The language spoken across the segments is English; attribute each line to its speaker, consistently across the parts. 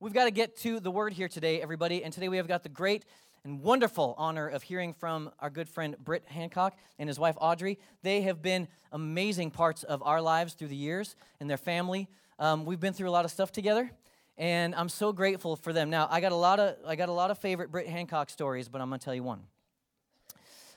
Speaker 1: We've got to get to the word here today, everybody. And today we have got the great and wonderful honor of hearing from our good friend Britt Hancock and his wife Audrey. They have been amazing parts of our lives through the years and their family. Um, we've been through a lot of stuff together, and I'm so grateful for them. Now, I got a lot of I got a lot of favorite Britt Hancock stories, but I'm going to tell you one.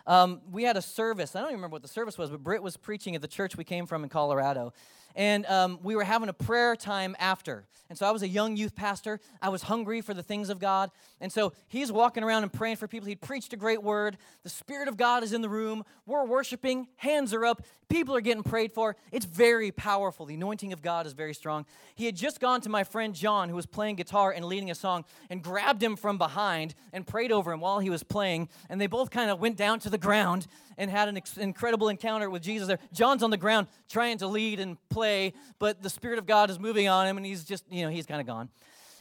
Speaker 1: Um, we had a service. I don't even remember what the service was, but Britt was preaching at the church we came from in Colorado. And um, we were having a prayer time after. And so I was a young youth pastor. I was hungry for the things of God. And so he's walking around and praying for people. He preached a great word. The Spirit of God is in the room. We're worshiping. Hands are up. People are getting prayed for. It's very powerful. The anointing of God is very strong. He had just gone to my friend John, who was playing guitar and leading a song, and grabbed him from behind and prayed over him while he was playing. And they both kind of went down to the ground and had an incredible encounter with Jesus there. John's on the ground trying to lead and play, but the Spirit of God is moving on him, and he's just, you know, he's kind of gone.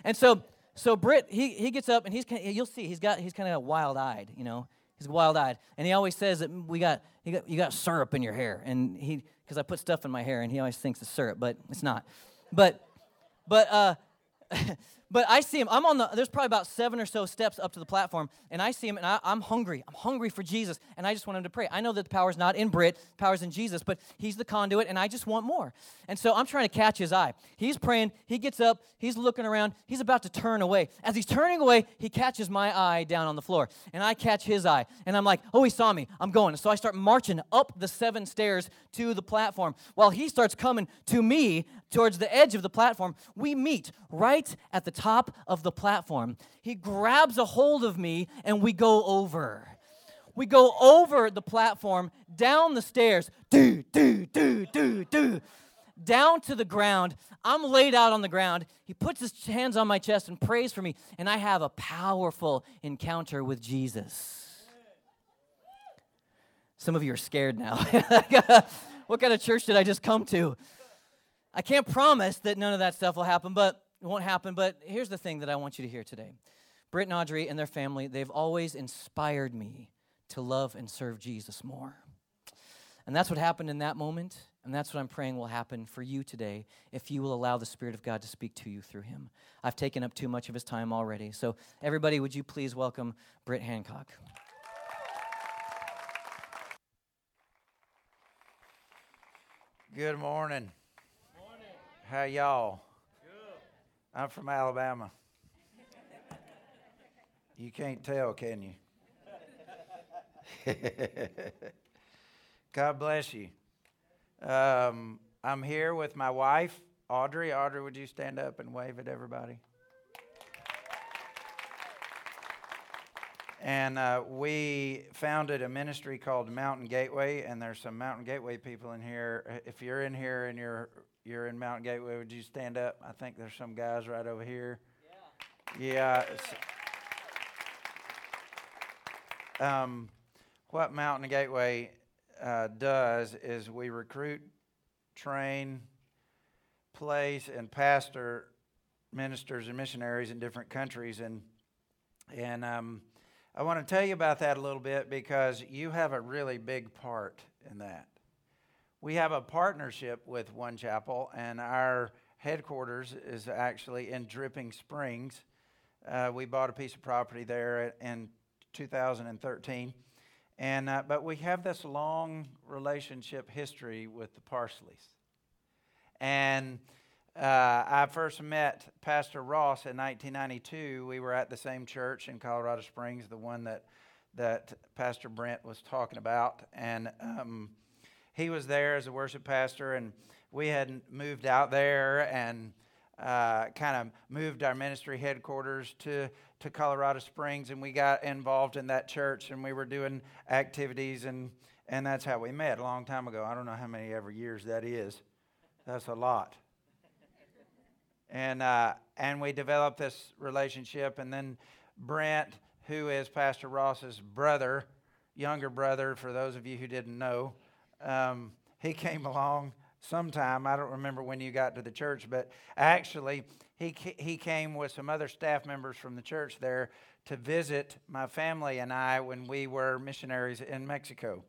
Speaker 1: And so, so Britt, he, he gets up and he's kind of, you'll see he's got he's kind of wild eyed, you know, he's wild eyed, and he always says that we got you got you got syrup in your hair, and he because I put stuff in my hair, and he always thinks it's syrup, but it's not. But but uh, but I see him. I'm on the, there's probably about seven or so steps up to the platform, and I see him, and I, am hungry. I'm hungry for Jesus, and I just want him to pray. I know that the power's not in Britt, the power's in Jesus, but he's the conduit, and I just want more. And so I'm trying to catch his eye. He's praying, he gets up, he's looking around, he's about to turn away. As he's turning away, he catches my eye down on the floor, and I catch his eye, and I'm like, oh, he saw me. I'm going. So I start marching up the seven stairs to the platform while he starts coming to me towards the edge of the platform. We meet right at the top of the platform. He grabs a hold of me and we go over. We go over the platform, down the stairs, do, do, do, do, do, down to the ground. I'm laid out on the ground. He puts his hands on my chest and prays for me, and I have a powerful encounter with Jesus. Some of you are scared now. what kind of church did I just come to? I can't promise that none of that stuff will happen, but it won't happen. But here's the thing that I want you to hear today Britt and Audrey and their family, they've always inspired me to love and serve Jesus more. And that's what happened in that moment. And that's what I'm praying will happen for you today if you will allow the Spirit of God to speak to you through him. I've taken up too much of his time already. So, everybody, would you please welcome Britt Hancock?
Speaker 2: Good morning. morning. How y'all? I'm from Alabama. You can't tell, can you? God bless you. Um, I'm here with my wife, Audrey. Audrey, would you stand up and wave at everybody? And uh, we founded a ministry called Mountain Gateway, and there's some Mountain Gateway people in here. If you're in here and you're you're in Mountain Gateway, would you stand up? I think there's some guys right over here. Yeah. yeah um, what Mountain Gateway uh, does is we recruit, train, place, and pastor ministers and missionaries in different countries, and and um, I want to tell you about that a little bit because you have a really big part in that we have a partnership with One Chapel, and our headquarters is actually in Dripping Springs. Uh, we bought a piece of property there in 2013, and uh, but we have this long relationship history with the Parsleys, and. Uh, I first met Pastor Ross in 1992. We were at the same church in Colorado Springs, the one that that Pastor Brent was talking about, and um, he was there as a worship pastor, and we had moved out there and uh, kind of moved our ministry headquarters to, to Colorado Springs, and we got involved in that church, and we were doing activities, and, and that's how we met a long time ago. I don't know how many ever years that is. That's a lot. And, uh, and we developed this relationship, and then Brent, who is Pastor Ross's brother, younger brother, for those of you who didn't know, um, he came along sometime. I don't remember when you got to the church, but actually, he, he came with some other staff members from the church there to visit my family and I when we were missionaries in Mexico.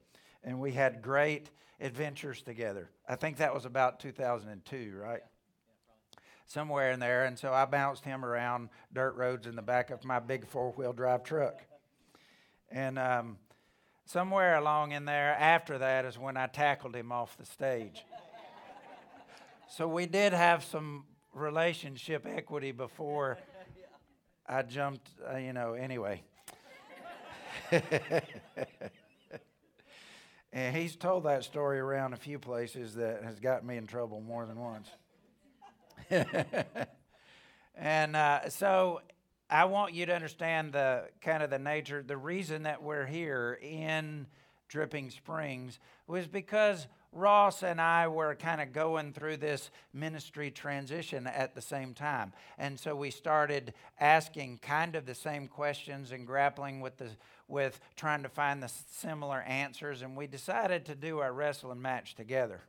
Speaker 2: And we had great adventures together. I think that was about 2002, right? somewhere in there. And so I bounced him around dirt roads in the back of my big four wheel drive truck. And um, somewhere along in there, after that, is when I tackled him off the stage. so we did have some relationship equity before I jumped, uh, you know, anyway. and he's told that story around a few places that has got me in trouble more than once. and uh, so I want you to understand the kind of the nature, the reason that we're here in Dripping Springs was because Ross and I were kind of going through this ministry transition at the same time. And so we started asking kind of the same questions and grappling with the with trying to find the similar answers and we decided to do our wrestling match together.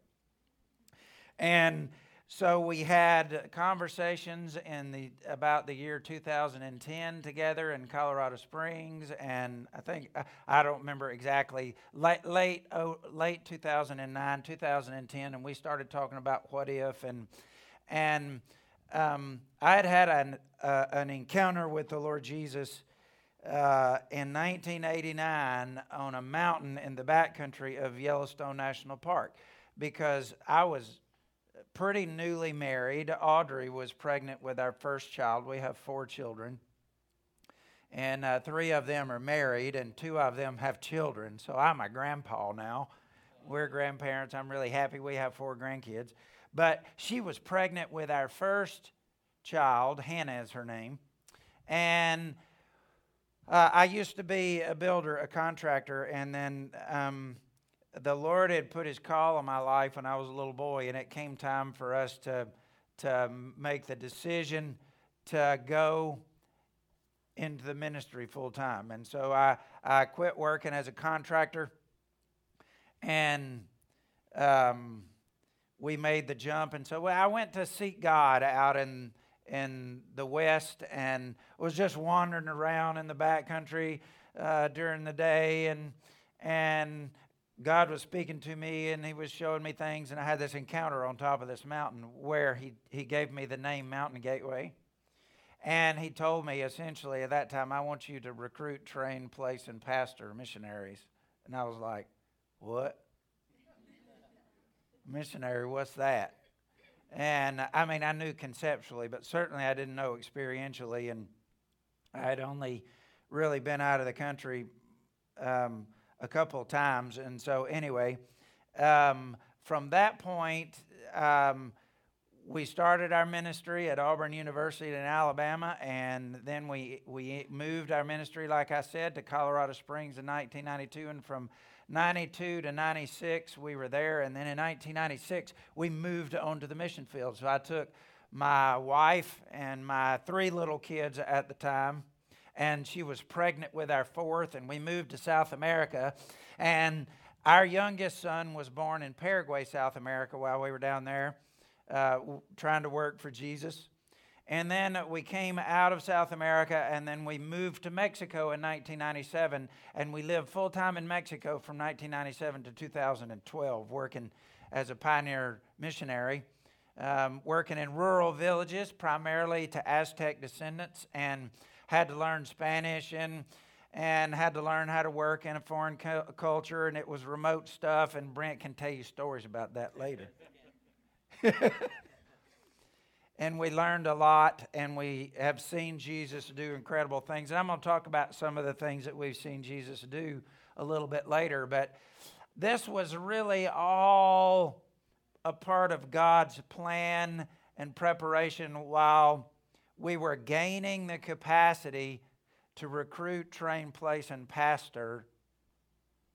Speaker 2: And so we had conversations in the about the year 2010 together in Colorado Springs, and I think I don't remember exactly late late oh, late 2009 2010, and we started talking about what if and and um, I had had an uh, an encounter with the Lord Jesus. Uh, in 1989, on a mountain in the backcountry of Yellowstone National Park, because I was pretty newly married. Audrey was pregnant with our first child. We have four children. And uh, three of them are married, and two of them have children. So I'm a grandpa now. We're grandparents. I'm really happy we have four grandkids. But she was pregnant with our first child. Hannah is her name. And uh, I used to be a builder, a contractor, and then um, the Lord had put his call on my life when I was a little boy, and it came time for us to, to make the decision to go into the ministry full time. And so I, I quit working as a contractor, and um, we made the jump. And so I went to seek God out in, in the West and was just wandering around in the backcountry uh, during the day and and God was speaking to me and he was showing me things, and I had this encounter on top of this mountain where he, he gave me the name Mountain Gateway. And he told me essentially at that time, I want you to recruit, train, place, and pastor missionaries. And I was like, what? Missionary, what's that? And I mean, I knew conceptually, but certainly I didn't know experientially. And I had only really been out of the country. Um, a couple times. And so, anyway, um, from that point, um, we started our ministry at Auburn University in Alabama, and then we, we moved our ministry, like I said, to Colorado Springs in 1992. And from 92 to 96, we were there. And then in 1996, we moved onto the mission field. So I took my wife and my three little kids at the time and she was pregnant with our fourth, and we moved to South America. And our youngest son was born in Paraguay, South America, while we were down there uh, trying to work for Jesus. And then we came out of South America and then we moved to Mexico in 1997. And we lived full time in Mexico from 1997 to 2012, working as a pioneer missionary, um, working in rural villages, primarily to Aztec descendants. And had to learn Spanish and and had to learn how to work in a foreign cu- culture, and it was remote stuff. And Brent can tell you stories about that later. and we learned a lot, and we have seen Jesus do incredible things. And I'm going to talk about some of the things that we've seen Jesus do a little bit later. But this was really all a part of God's plan and preparation while we were gaining the capacity to recruit, train, place, and pastor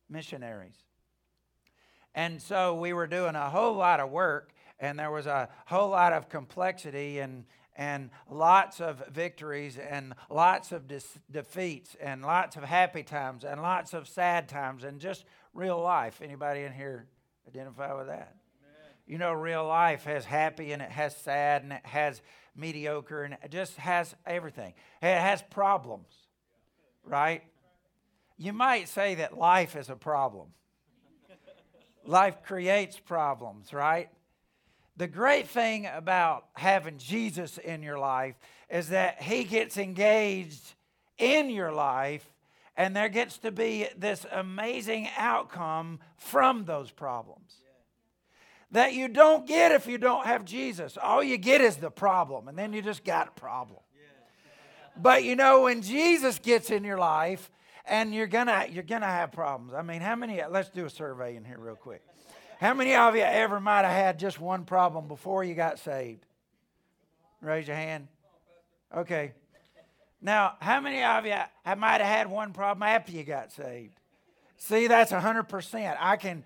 Speaker 2: missionaries. And so we were doing a whole lot of work, and there was a whole lot of complexity and, and lots of victories and lots of dis- defeats and lots of happy times and lots of sad times and just real life. Anybody in here identify with that? You know, real life has happy and it has sad and it has mediocre and it just has everything. It has problems, right? You might say that life is a problem. life creates problems, right? the great thing about having Jesus in your life is that he gets engaged in your life and there gets to be this amazing outcome from those problems that you don't get if you don't have Jesus. All you get is the problem, and then you just got a problem. But you know, when Jesus gets in your life, and you're gonna you're gonna have problems. I mean, how many? Let's do a survey in here real quick. How many of you ever might have had just one problem before you got saved? Raise your hand. Okay. Now, how many of you have might have had one problem after you got saved? See, that's 100%. I can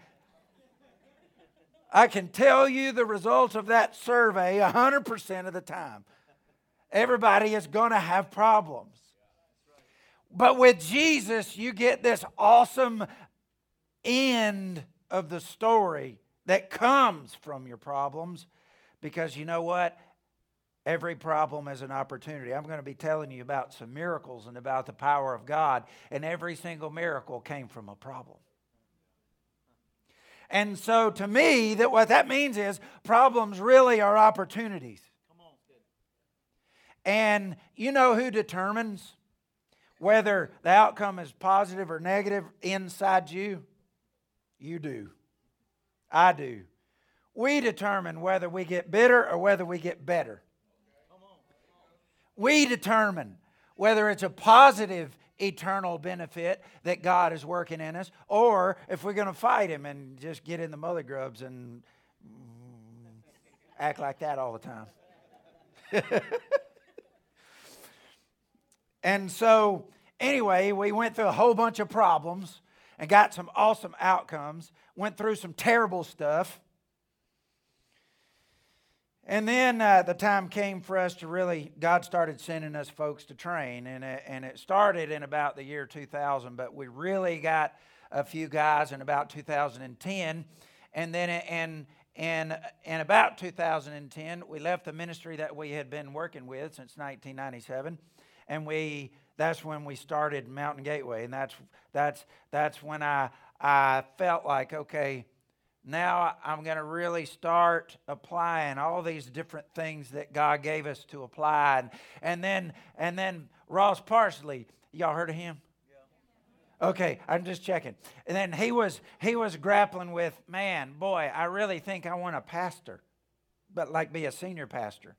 Speaker 2: I can tell you the results of that survey 100% of the time. Everybody is going to have problems. But with Jesus, you get this awesome end of the story that comes from your problems because you know what? Every problem is an opportunity. I'm going to be telling you about some miracles and about the power of God, and every single miracle came from a problem. And so to me, that what that means is problems really are opportunities. And you know who determines whether the outcome is positive or negative inside you? You do. I do. We determine whether we get bitter or whether we get better. We determine whether it's a positive eternal benefit that God is working in us, or if we're going to fight Him and just get in the mother grubs and act like that all the time. and so, anyway, we went through a whole bunch of problems and got some awesome outcomes, went through some terrible stuff. And then uh, the time came for us to really, God started sending us folks to train. And it, and it started in about the year 2000, but we really got a few guys in about 2010. And then in, in, in about 2010, we left the ministry that we had been working with since 1997. And we, that's when we started Mountain Gateway. And that's, that's, that's when I, I felt like, okay, now I'm going to really start applying all these different things that God gave us to apply. And, and then and then Ross Parsley, y'all heard of him? Okay, I'm just checking. And then he was he was grappling with, man, boy, I really think I want a pastor, but like be a senior pastor.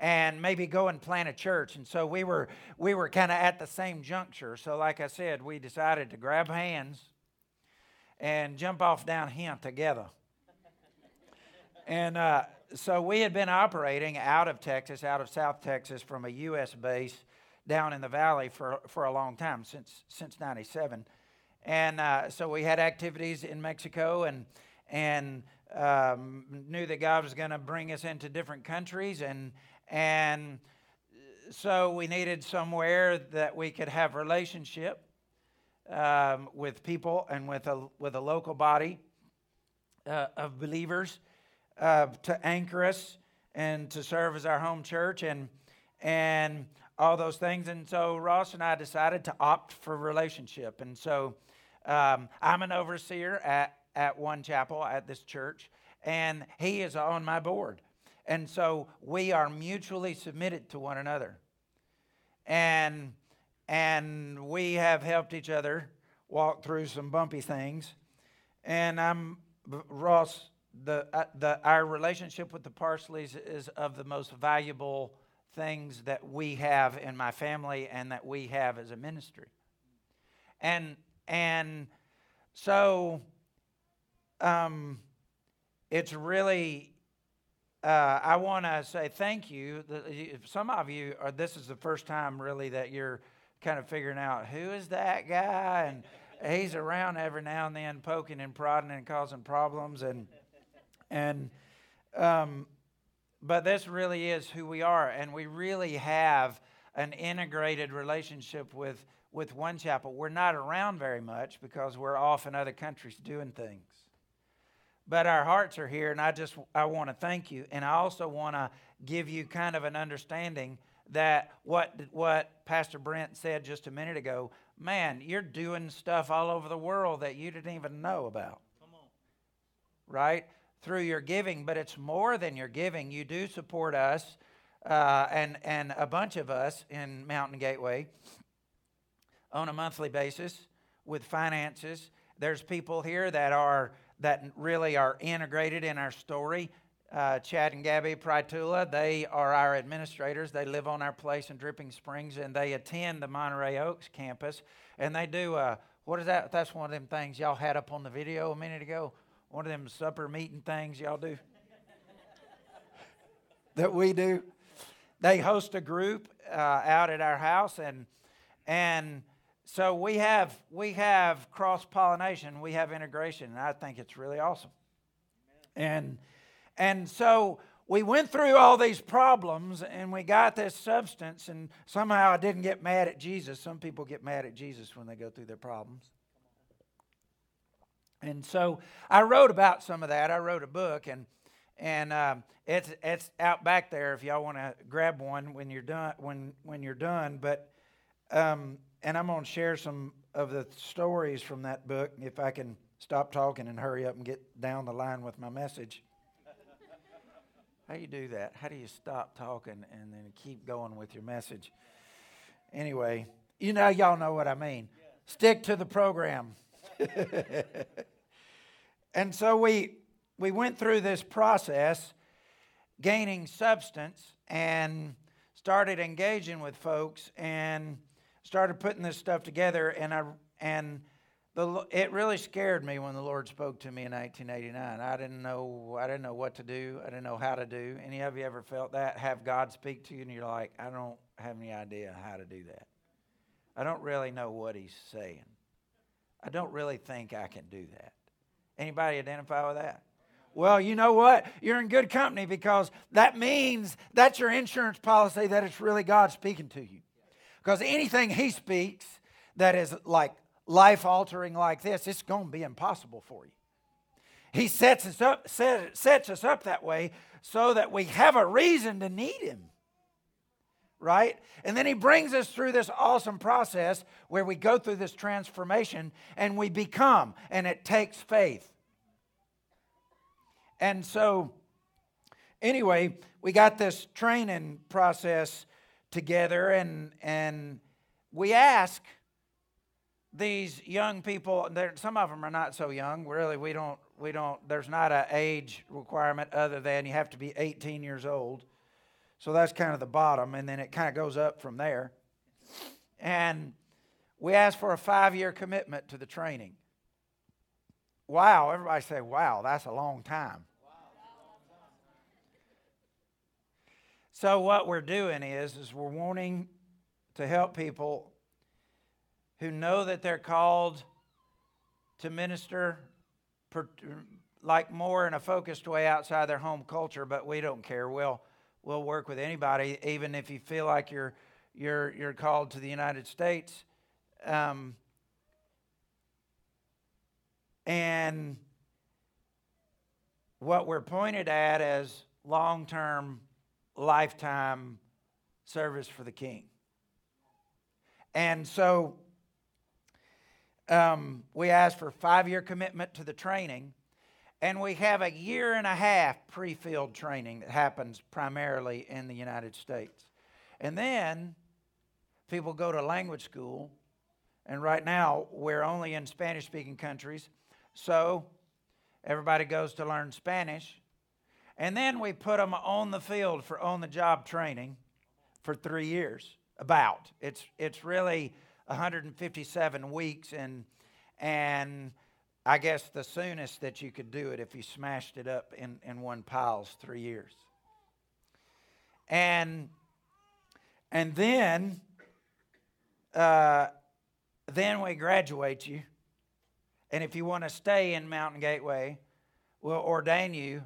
Speaker 2: And maybe go and plant a church. And so we were we were kind of at the same juncture. So like I said, we decided to grab hands and jump off down here together. and uh, so we had been operating out of Texas, out of South Texas, from a U.S. base down in the valley for, for a long time, since, since 97. And uh, so we had activities in Mexico and, and um, knew that God was going to bring us into different countries. And, and so we needed somewhere that we could have relationship um, with people and with a, with a local body uh, of believers uh, to anchor us and to serve as our home church and, and all those things. And so Ross and I decided to opt for relationship. And so um, I'm an overseer at, at One Chapel at this church, and he is on my board. And so we are mutually submitted to one another. And and we have helped each other walk through some bumpy things. And I'm Ross. The, uh, the our relationship with the Parsleys is of the most valuable things that we have in my family and that we have as a ministry. And and so um, it's really uh, I want to say thank you. Some of you are. This is the first time really that you're kind of figuring out who is that guy? And he's around every now and then poking and prodding and causing problems and and um, but this really is who we are and we really have an integrated relationship with with one chapel. We're not around very much because we're off in other countries doing things. But our hearts are here and i just i want to thank you and i also want to give you kind of an understanding that what, what Pastor Brent said just a minute ago man, you're doing stuff all over the world that you didn't even know about. Right? through your giving, but it's more than your giving. You do support us uh, and, and a bunch of us in Mountain Gateway on a monthly basis with finances. There's people here that are that really are integrated in our story. Uh, Chad and Gabby Prytula, they are our administrators. They live on our place in Dripping Springs and they attend the Monterey Oaks campus. And they do, uh, what is that? That's one of them things y'all had up on the video a minute ago. One of them supper meeting things y'all do. that we do. They host a group uh, out at our house and and so we have we have cross pollination, we have integration, and I think it's really awesome. And and so we went through all these problems and we got this substance, and somehow I didn't get mad at Jesus. Some people get mad at Jesus when they go through their problems. And so I wrote about some of that. I wrote a book, and and um, it's it's out back there if y'all want to grab one when you're done when when you're done. But um, and I'm going to share some of the stories from that book if I can stop talking and hurry up and get down the line with my message. How do you do that? How do you stop talking and then keep going with your message? Anyway, you know, y'all know what I mean. Stick to the program. and so we we went through this process gaining substance and started engaging with folks and started putting this stuff together, and I and the it really scared me when the Lord spoke to me in 1989. I didn't know I didn't know what to do. I didn't know how to do. Any of you ever felt that? Have God speak to you, and you're like, I don't have any idea how to do that. I don't really know what He's saying. I don't really think I can do that. Anybody identify with that? Well, you know what? You're in good company because that means that's your insurance policy that it's really God speaking to you. Because anything he speaks that is like life altering like this, it's going to be impossible for you. He sets us up sets us up that way so that we have a reason to need him. Right? And then he brings us through this awesome process where we go through this transformation and we become, and it takes faith. And so, anyway, we got this training process together and and we ask these young people some of them are not so young really. We don't we don't there's not an age requirement other than you have to be 18 years old. So that's kind of the bottom and then it kind of goes up from there. And we ask for a five year commitment to the training. Wow everybody say wow that's a long time. So what we're doing is is we're wanting to help people who know that they're called to minister per, like more in a focused way outside their home culture, but we don't care. We'll we'll work with anybody, even if you feel like you're you're you're called to the United States. Um, and what we're pointed at as long term lifetime service for the king. And so um, we ask for five year commitment to the training, and we have a year and a half pre field training that happens primarily in the United States. And then people go to language school, and right now we're only in Spanish speaking countries, so everybody goes to learn Spanish and then we put them on the field for on the job training for three years. About it's it's really 157 weeks, and and I guess the soonest that you could do it if you smashed it up in in one pile is three years. And and then uh, then we graduate you, and if you want to stay in Mountain Gateway, we'll ordain you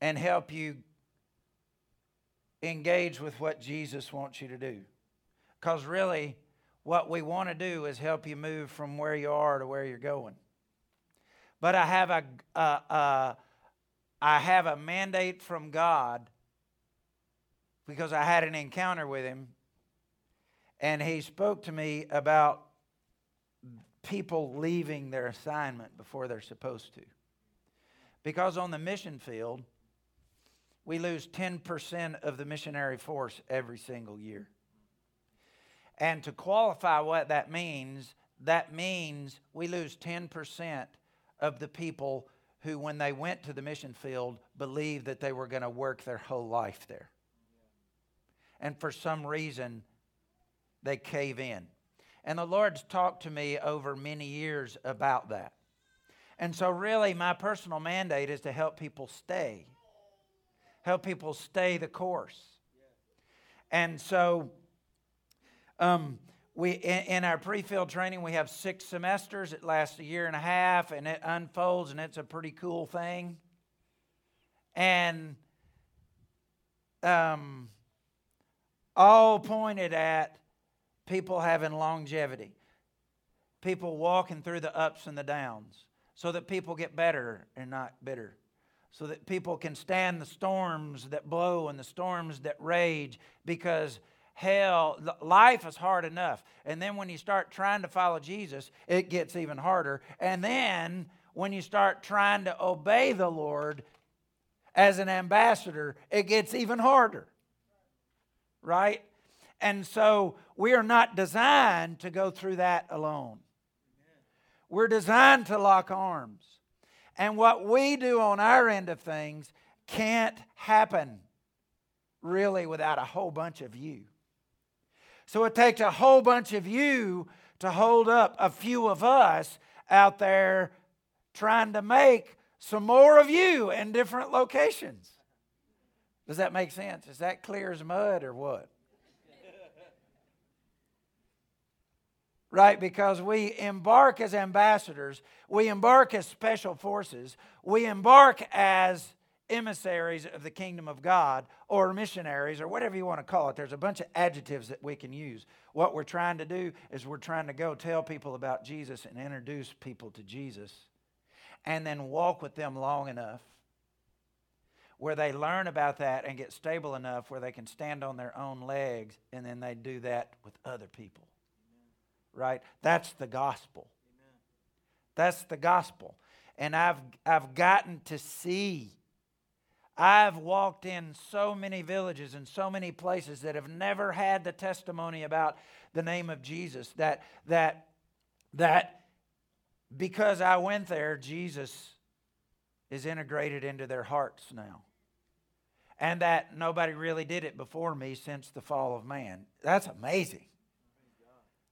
Speaker 2: and help you engage with what Jesus wants you to do. Because really, what we want to do is help you move from where you are to where you're going. But I have a, I have a mandate from God because I had an encounter with Him, and He spoke to me about people leaving their assignment before they're supposed to Because on the mission field, we lose 10% of the missionary force every single year. And to qualify what that means, that means we lose 10% of the people who, when they went to the mission field, believed that they were going to work their whole life there. And for some reason, they cave in. And the Lord's talked to me over many years about that. And so, really, my personal mandate is to help people stay, help people stay the course. And so, um, we in, our pre-field training we have six semesters. It lasts a year and a half, and it unfolds, and it's a pretty cool thing. And um, all pointed at people having longevity, people walking through the ups and the downs so that people get better and not bitter, so that people can stand the storms that blow and the storms that rage because hell, life is hard enough. And then when you start trying to follow Jesus, it gets even harder. And then when you start trying to obey the Lord as an ambassador, it gets even harder. Right? And so we are not designed to go through that alone. We're designed to lock arms. And what we do on our end of things can't happen really without a whole bunch of you. So it takes a whole bunch of you to hold up a few of us out there trying to make some more of you in different locations. Does that make sense? Is that clear as mud or what? right? Because we embark as ambassadors, we embark as special forces, we embark as emissaries of the kingdom of God or missionaries or whatever you want to call it. There's a bunch of adjectives that we can use. What we're trying to do is we're trying to go tell people about Jesus and introduce people to Jesus and then walk with them long enough where they learn about that and get stable enough where they can stand on their own legs and then they do that with other people right? That's the gospel. That's the gospel. And I've, I've gotten to see. I've walked in so many villages and so many places that have never had the testimony about the name of Jesus that that that because I went there Jesus is integrated into their hearts now. And that nobody really did it before me since the fall of man. That's amazing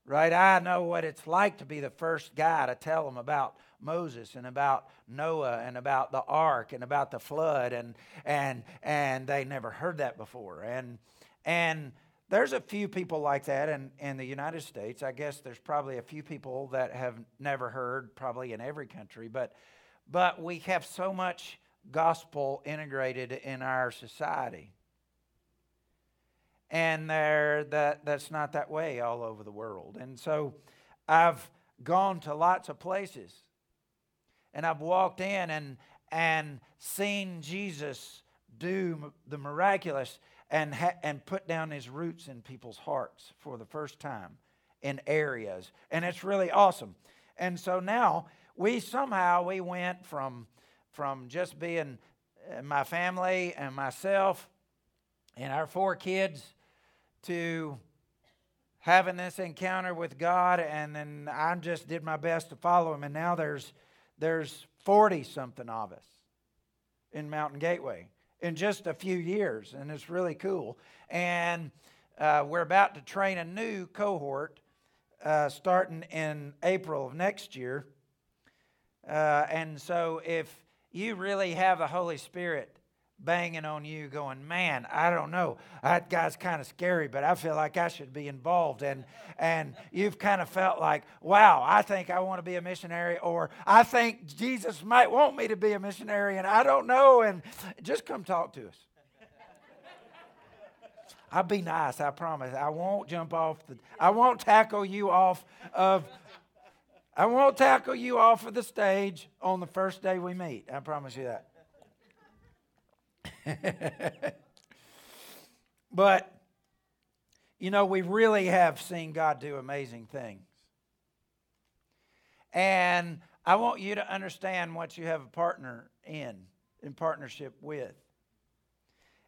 Speaker 2: right? I know what it's like to be the first guy to tell them about Moses and about Noah and about the ark and about the flood and and and they never heard that before. And and there's a few people like that in, in the United States. I guess there's probably a few people that have never heard, probably in every country, but but we have so much gospel integrated in our society and there that that's not that way all over the world and so i've gone to lots of places and i've walked in and and seen jesus do the miraculous and ha- and put down his roots in people's hearts for the first time in areas. And it's really awesome. And so now we somehow we went from from just being uh, my family and myself and our four kids to having this encounter with God, and then I just did my best to follow Him. And now there's there's forty something of us in Mountain Gateway in just a few years, and it's really cool. And uh, we're about to train a new cohort uh, starting in April of next year. Uh, and so, if you really have the Holy Spirit banging on you, going, "Man, I don't know. That guy's kind of scary, but I feel like I should be involved." And and you've kind of felt like, "Wow, I think I want to be a missionary," or "I think Jesus might want me to be a missionary," and I don't know. And just come talk to us. I'll be nice. I promise. I won't jump off the. I won't tackle you off of. I won't tackle you off of the stage on the first day we meet. I promise you that. but, you know, we really have seen God do amazing things. And I want you to understand what you have a partner in, in partnership with.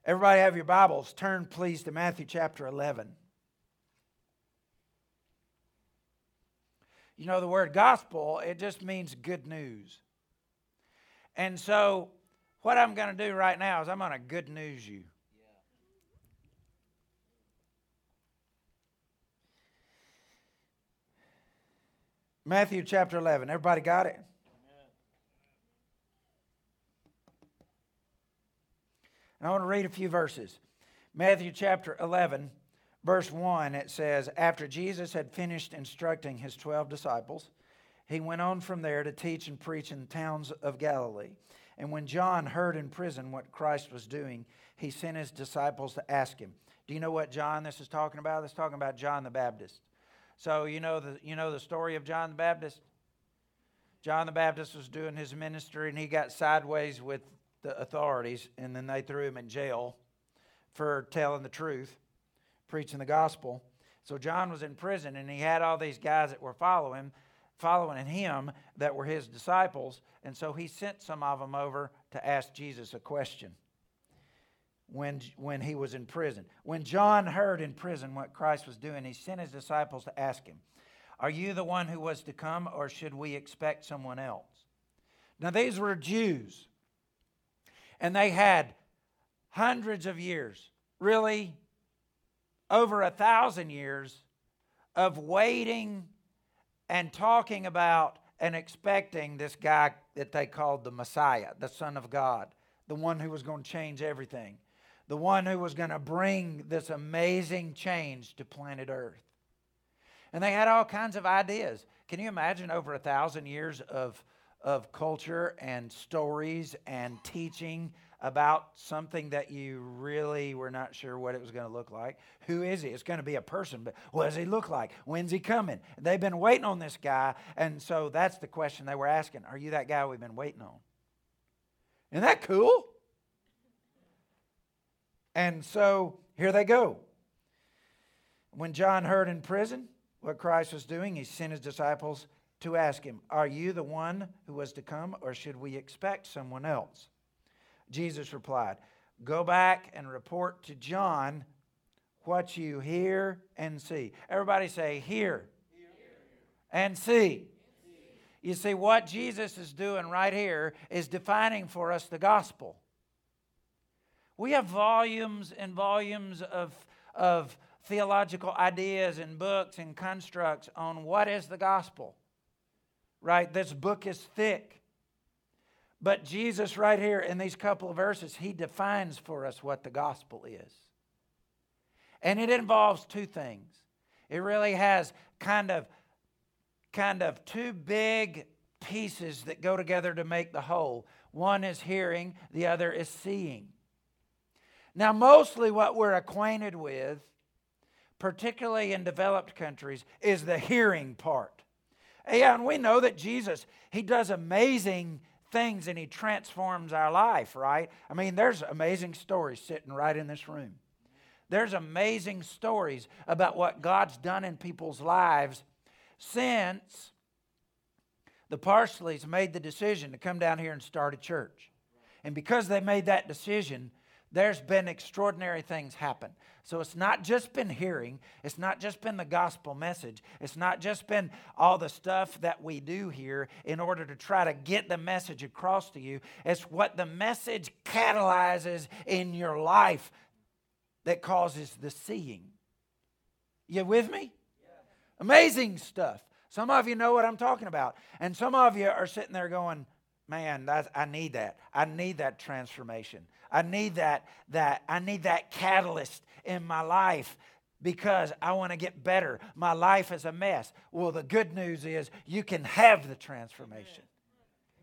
Speaker 2: Everybody have your Bibles. Turn, please, to Matthew chapter 11. You know, the word gospel, it just means good news. And so, what I'm going to do right now is I'm going to good news you. Matthew chapter 11. Everybody got it? And I want to read a few verses. Matthew chapter 11, verse 1, it says, After Jesus had finished instructing his 12 disciples, he went on from there to teach and preach in the towns of Galilee. And when John heard in prison what Christ was doing, he sent his disciples to ask him. Do you know what John this is talking about? This is talking about John the Baptist. So you know the you know the story of John the Baptist? John the Baptist was doing his ministry and he got sideways with the authorities and then they threw him in jail for telling the truth, preaching the gospel. So John was in prison and he had all these guys that were following following him that were his disciples and so he sent some of them over to ask Jesus a question when, when he was in prison. When John heard in prison what Christ was doing, he sent his disciples to ask him, Are you the one who was to come, or should we expect someone else? Now, these were Jews, and they had hundreds of years, really over a thousand years, of waiting and talking about and expecting this guy that they called the Messiah, the Son of God, the one who was going to change everything the one who was going to bring this amazing change to planet Earth. And they had all kinds of ideas. Can you imagine over a thousand years of, of culture and stories and teaching about something that you really were not sure what it was going to look like? Who is he? It's going to be a person, but what does he look like? When's he coming? They've been waiting on this guy, and so that's the question they were asking Are you that guy we've been waiting on? Isn't that cool? And so here they go. When John heard in prison what Christ was doing, he sent his disciples to ask him, Are you the one who was to come, or should we expect someone else? Jesus replied, Go back and report to John what you hear and see. Everybody say, Hear, hear. and see. You see, what Jesus is doing right here is defining for us the gospel. We have volumes and volumes of, of theological ideas and books and constructs on what is the gospel. Right? This book is thick. But Jesus, right here in these couple of verses, he defines for us what the gospel is. And it involves two things. It really has kind of kind of two big pieces that go together to make the whole. One is hearing, the other is seeing. Now, mostly what we're acquainted with, particularly in developed countries, is the hearing part. Yeah, and we know that Jesus, he does amazing things and he transforms our life, right? I mean, there's amazing stories sitting right in this room. There's amazing stories about what God's done in people's lives since the Parsleys made the decision to come down here and start a church. And because they made that decision, there's been extraordinary things happen. So it's not just been hearing, it's not just been the gospel message, it's not just been all the stuff that we do here in order to try to get the message across to you. It's what the message catalyzes in your life that causes the seeing. You with me? Amazing stuff. Some of you know what I'm talking about. And some of you are sitting there going, man, that's, I need that. I need that transformation. I need that, that, I need that catalyst in my life because I want to get better. My life is a mess. Well, the good news is you can have the transformation.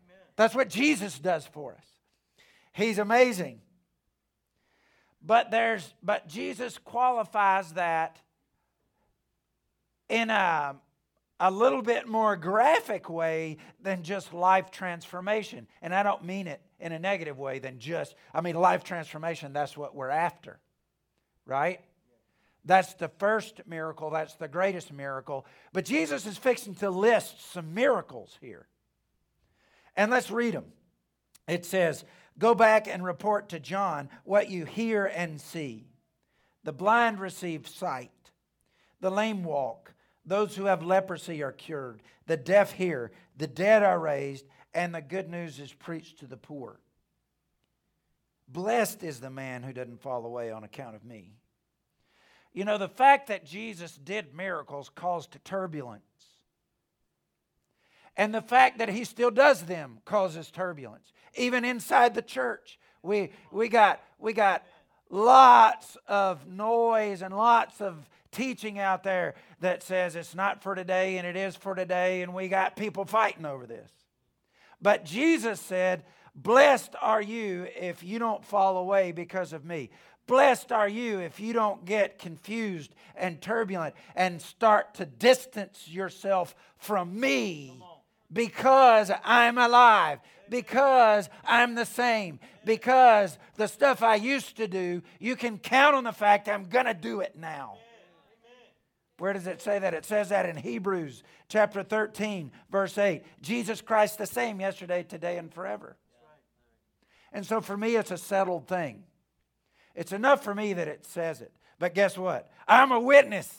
Speaker 2: Amen. That's what Jesus does for us. He's amazing. But there's but Jesus qualifies that in a a little bit more graphic way than just life transformation. And I don't mean it in a negative way than just, I mean, life transformation, that's what we're after, right? That's the first miracle, that's the greatest miracle. But Jesus is fixing to list some miracles here. And let's read them. It says, Go back and report to John what you hear and see. The blind receive sight, the lame walk, those who have leprosy are cured, the deaf hear, the dead are raised, and the good news is preached to the poor. Blessed is the man who doesn't fall away on account of me. You know, the fact that Jesus did miracles caused turbulence. And the fact that he still does them causes turbulence. Even inside the church, we, we, got, we got lots of noise and lots of teaching out there that says it's not for today and it is for today, and we got people fighting over this. But Jesus said, Blessed are you if you don't fall away because of me. Blessed are you if you don't get confused and turbulent and start to distance yourself from me because I'm alive, because I'm the same, because the stuff I used to do, you can count on the fact I'm going to do it now. Where does it say that? It says that in Hebrews chapter 13, verse 8. Jesus Christ the same yesterday, today, and forever. And so for me, it's a settled thing. It's enough for me that it says it. But guess what? I'm a witness.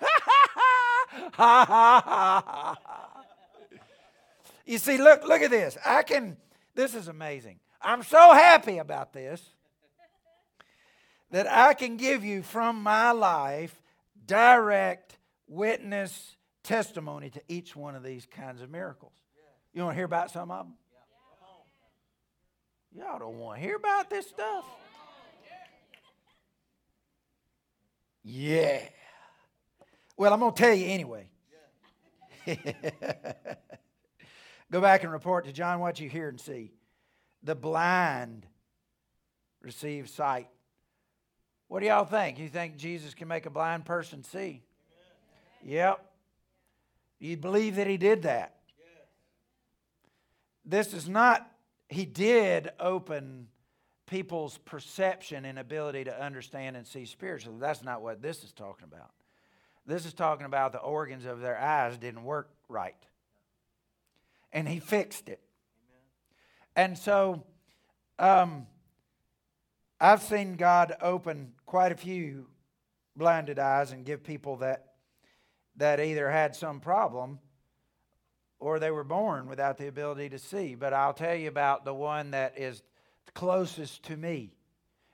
Speaker 2: you see, look, look at this. I can, this is amazing. I'm so happy about this that I can give you from my life direct witness testimony to each one of these kinds of miracles. You want to hear about some of them? Y'all don't want to hear about this stuff. Yeah. Well, I'm going to tell you anyway. Go back and report to John what you hear and see. The blind receive sight. What do y'all think? You think Jesus can make a blind person see? Yep. You believe that he did that? This is not, he did open people's perception and ability to understand and see spiritually. That's not what this is talking about. This is talking about the organs of their eyes didn't work right. And he fixed it. And so um, I've seen God open quite a few blinded eyes and give people that that either had some problem or they were born without the ability to see. But I'll tell you about the one that is closest to me,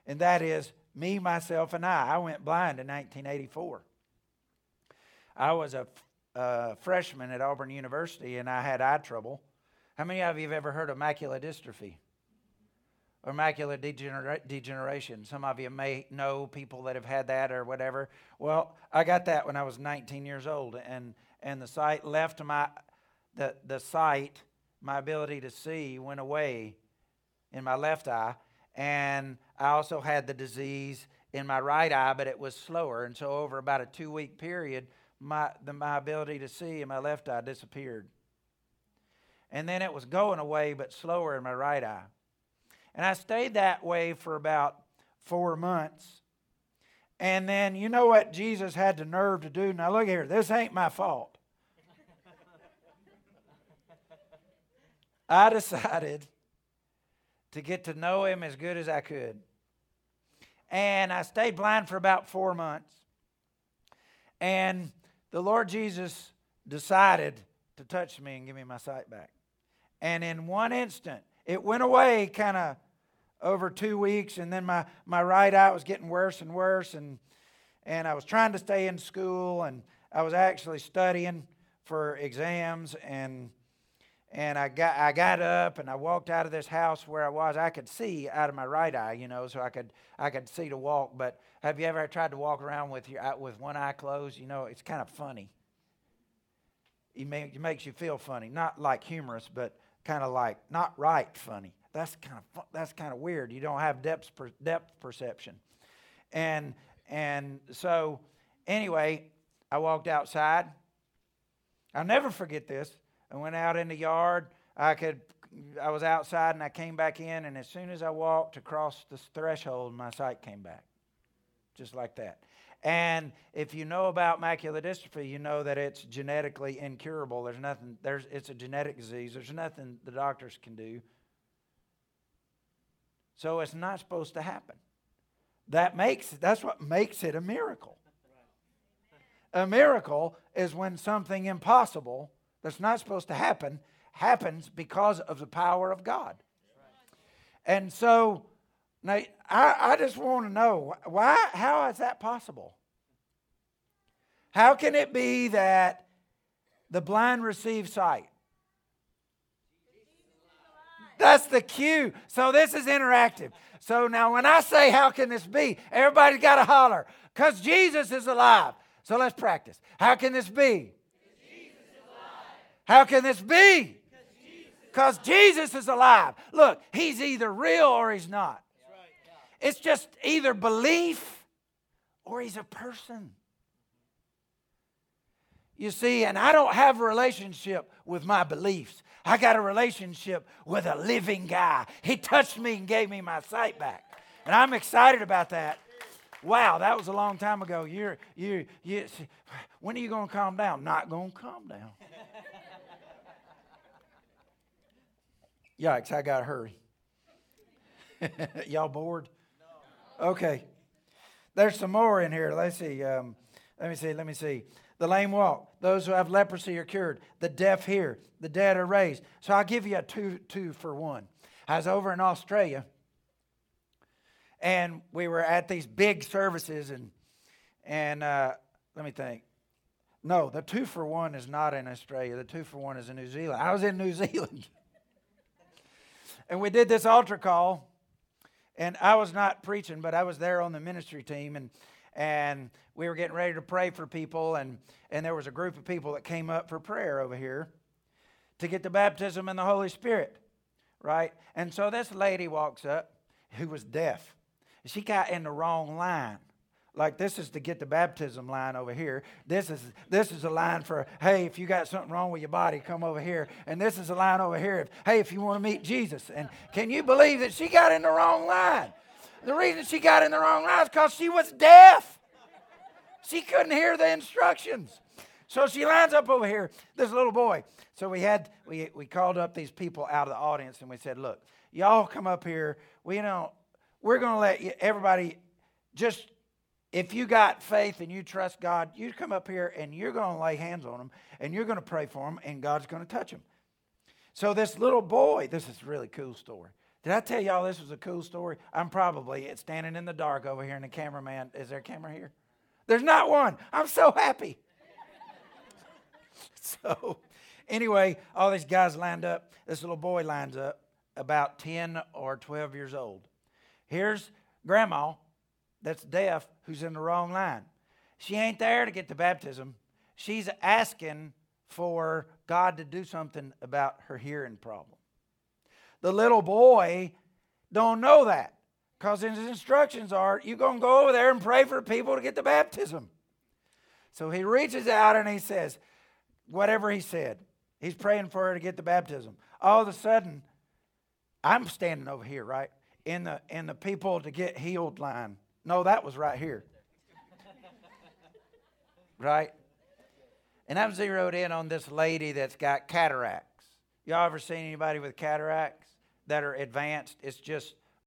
Speaker 2: and that is me, myself, and I. I went blind in 1984. I was a, a freshman at Auburn University, and I had eye trouble. How many of you have ever heard of macular dystrophy? Or macular degenera- degeneration. Some of you may know people that have had that or whatever. Well, I got that when I was 19 years old, and and the sight left my the the sight, my ability to see went away in my left eye, and I also had the disease in my right eye, but it was slower. And so over about a two week period, my, the, my ability to see in my left eye disappeared. And then it was going away, but slower in my right eye. And I stayed that way for about four months. And then you know what Jesus had the nerve to do? Now, look here, this ain't my fault. I decided to get to know him as good as I could. And I stayed blind for about four months. And the Lord Jesus decided to touch me and give me my sight back. And in one instant, it went away kind of over two weeks, and then my, my right eye was getting worse and worse, and, and I was trying to stay in school, and I was actually studying for exams, and and I got I got up and I walked out of this house where I was. I could see out of my right eye, you know, so I could I could see to walk. But have you ever tried to walk around with your with one eye closed? You know, it's kind of funny. It, makes you feel funny, not like humorous, but kind of like not right funny. That's kind of that's kind of weird. You don't have depth per, depth perception, and and so anyway, I walked outside. I'll never forget this. I went out in the yard. I could I was outside and I came back in and as soon as I walked across the threshold my sight came back. Just like that. And if you know about macular dystrophy, you know that it's genetically incurable. There's nothing, there's, it's a genetic disease. There's nothing the doctors can do. So it's not supposed to happen. That makes, that's what makes it a miracle. A miracle is when something impossible that's not supposed to happen happens because of the power of God. And so now, I, I just want to know why, how is that possible? How can it be that the blind receive sight? That's the cue. So this is interactive. So now when I say, How can this be? Everybody's got to holler, because Jesus is alive. So let's practice. How can this be? Jesus is alive. How can this be? Because Jesus is alive. Look, he's either real or he's not. It's just either belief or he's a person. You see, and I don't have a relationship with my beliefs. I got a relationship with a living guy. He touched me and gave me my sight back. And I'm excited about that. Wow, that was a long time ago. You're, you, you, when are you going to calm down? Not going to calm down. Yikes, I got to hurry. Y'all bored? Okay. There's some more in here. Let's see. Um, let me see. Let me see. The lame walk. Those who have leprosy are cured. The deaf hear. The dead are raised. So I'll give you a two, two for one. I was over in Australia, and we were at these big services, and and uh, let me think. No, the two for one is not in Australia. The two for one is in New Zealand. I was in New Zealand, and we did this altar call and I was not preaching, but I was there on the ministry team, and and we were getting ready to pray for people, and and there was a group of people that came up for prayer over here to get the baptism in the Holy Spirit, right? And so this lady walks up who was deaf. She got in the wrong line. Like this is to get the baptism line over here. This is this is a line for hey, if you got something wrong with your body, come over here. And this is a line over here. If, hey, if you want to meet Jesus. And can you believe that she got in the wrong line? The reason she got in the wrong line is because she was deaf. She couldn't hear the instructions. So she lines up over here, this little boy. So we had we we called up these people out of the audience and we said, look, y'all come up here. We know we're gonna let you, everybody just if you got faith and you trust God, you come up here and you're going to lay hands on them and you're going to pray for them and God's going to touch them. So this little boy, this is really cool story. Did I tell y'all this was a cool story? I'm probably standing in the dark over here and the cameraman, is there a camera here? There's not one. I'm so happy. so anyway, all these guys lined up. This little boy lines up about 10 or 12 years old. Here's grandma that's deaf who's in the wrong line. She ain't there to get the baptism. She's asking for God to do something about her hearing problem. The little boy don't know that because his instructions are you're going to go over there and pray for people to get the baptism. So he reaches out and he says, whatever he said, he's praying for her to get the baptism. All of a sudden, I'm standing over here, right? In the in the people to get healed line. No, that was right here. right? And I'm zeroed in on this lady that's got cataracts. Y'all ever seen anybody with cataracts that are advanced? It's just